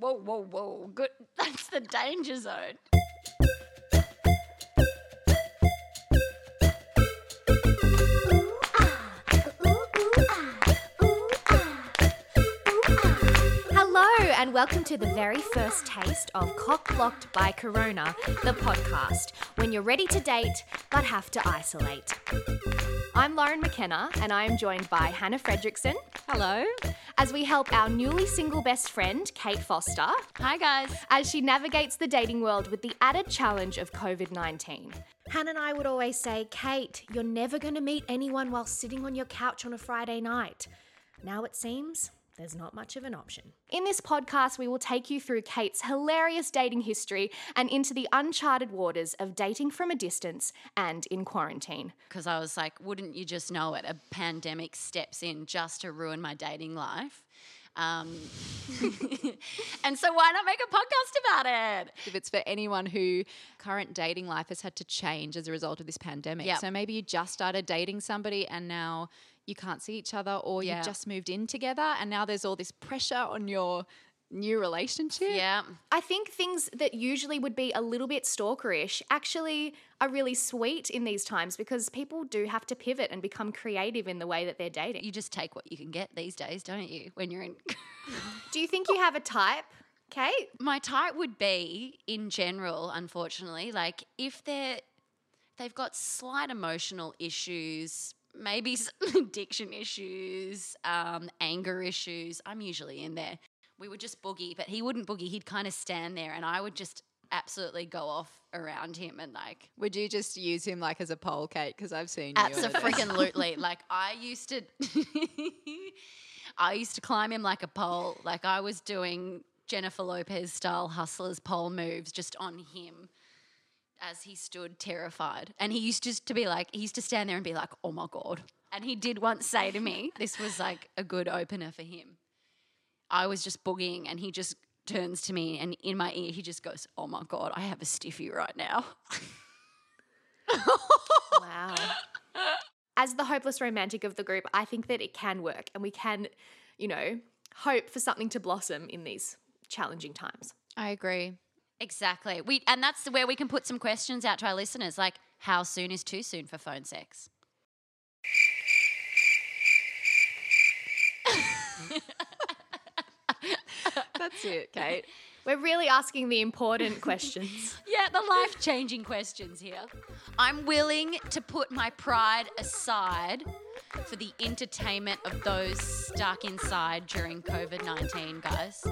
Whoa, whoa, whoa. Good. That's the danger zone. Hello, and welcome to the very first taste of Cock Blocked by Corona, the podcast, when you're ready to date but have to isolate. I'm Lauren McKenna, and I am joined by Hannah Fredrickson. Hello. As we help our newly single best friend, Kate Foster, Hi, guys. as she navigates the dating world with the added challenge of COVID 19. Hannah and I would always say, Kate, you're never going to meet anyone while sitting on your couch on a Friday night. Now it seems there's not much of an option. In this podcast, we will take you through Kate's hilarious dating history and into the uncharted waters of dating from a distance and in quarantine. Because I was like, wouldn't you just know it? A pandemic steps in just to ruin my dating life. Um, and so why not make a podcast about it? if it's for anyone who current dating life has had to change as a result of this pandemic. Yep. So maybe you just started dating somebody and now you can't see each other or Yeah. you just moved in together and now there's all this pressure on your new relationship. Yeah. I think things that usually would be a little bit stalkerish actually are really sweet in these times because people do have to pivot and become creative in the way that they're dating. You just take what you can get these days, don't you? When you're in. Do you think you have a type, Kate? my type would be in general unfortunately like if they're they've got slight emotional issues maybe some addiction issues um, anger issues i'm usually in there we would just boogie but he wouldn't boogie he'd kind of stand there and i would just absolutely go off around him and like Would you just use him like as a pole Kate? Because I've seen you. at it. Absolutely. like I used to I used to climb him like a pole. Like I was doing Jennifer Lopez style hustlers pole moves just on him as he stood terrified. And he used just to be like he used to stand there and be like, "Oh my god." And he did once say to me, this was like a good opener for him. I was just boogieing and he just turns to me and in my ear he just goes, "Oh my god, I have a stiffy right now." Wow. As the hopeless romantic of the group, I think that it can work and we can, you know, hope for something to blossom in these challenging times. I agree. Exactly. We and that's where we can put some questions out to our listeners, like how soon is too soon for phone sex? That's it, Kate. We're really asking the important questions. Yeah, the life changing questions here. I'm willing to put my pride aside for the entertainment of those stuck inside during COVID 19, guys.